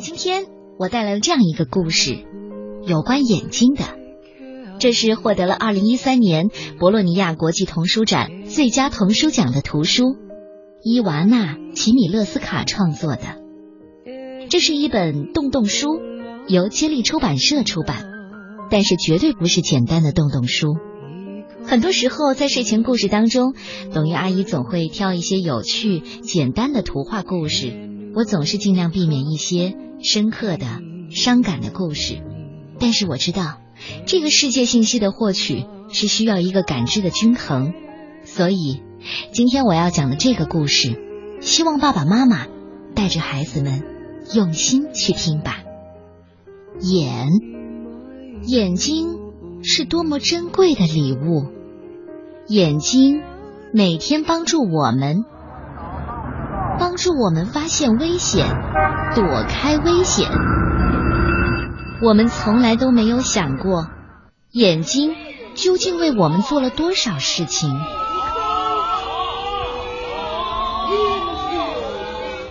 今天我带来了这样一个故事，有关眼睛的。这是获得了二零一三年博洛尼亚国际童书展最佳童书奖的图书，伊娃娜·齐米勒斯卡创作的。这是一本洞洞书，由接力出版社出版，但是绝对不是简单的洞洞书。很多时候，在睡前故事当中，董玉阿姨总会挑一些有趣、简单的图画故事。我总是尽量避免一些深刻的、伤感的故事，但是我知道。这个世界信息的获取是需要一个感知的均衡，所以今天我要讲的这个故事，希望爸爸妈妈带着孩子们用心去听吧。眼，眼睛是多么珍贵的礼物，眼睛每天帮助我们，帮助我们发现危险，躲开危险。我们从来都没有想过，眼睛究竟为我们做了多少事情，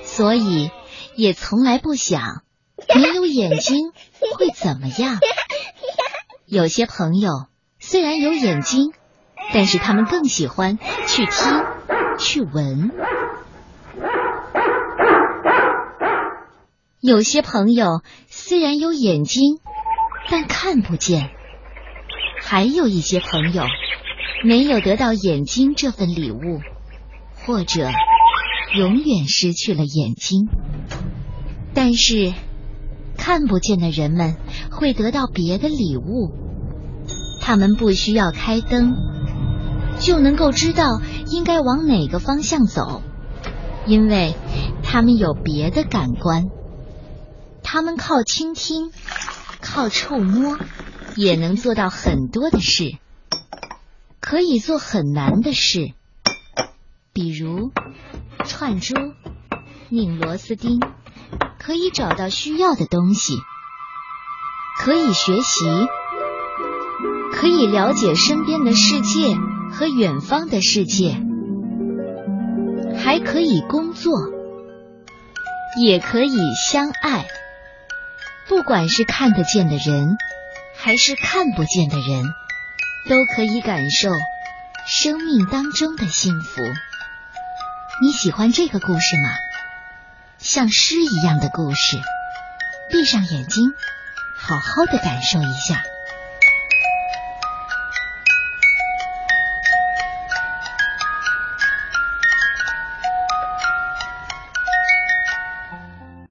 所以也从来不想没有眼睛会怎么样。有些朋友虽然有眼睛，但是他们更喜欢去听、去闻。有些朋友虽然有眼睛，但看不见；还有一些朋友没有得到眼睛这份礼物，或者永远失去了眼睛。但是看不见的人们会得到别的礼物，他们不需要开灯，就能够知道应该往哪个方向走，因为他们有别的感官。他们靠倾听，靠触摸，也能做到很多的事，可以做很难的事，比如串珠、拧螺丝钉，可以找到需要的东西，可以学习，可以了解身边的世界和远方的世界，还可以工作，也可以相爱。不管是看得见的人，还是看不见的人，都可以感受生命当中的幸福。你喜欢这个故事吗？像诗一样的故事，闭上眼睛，好好的感受一下。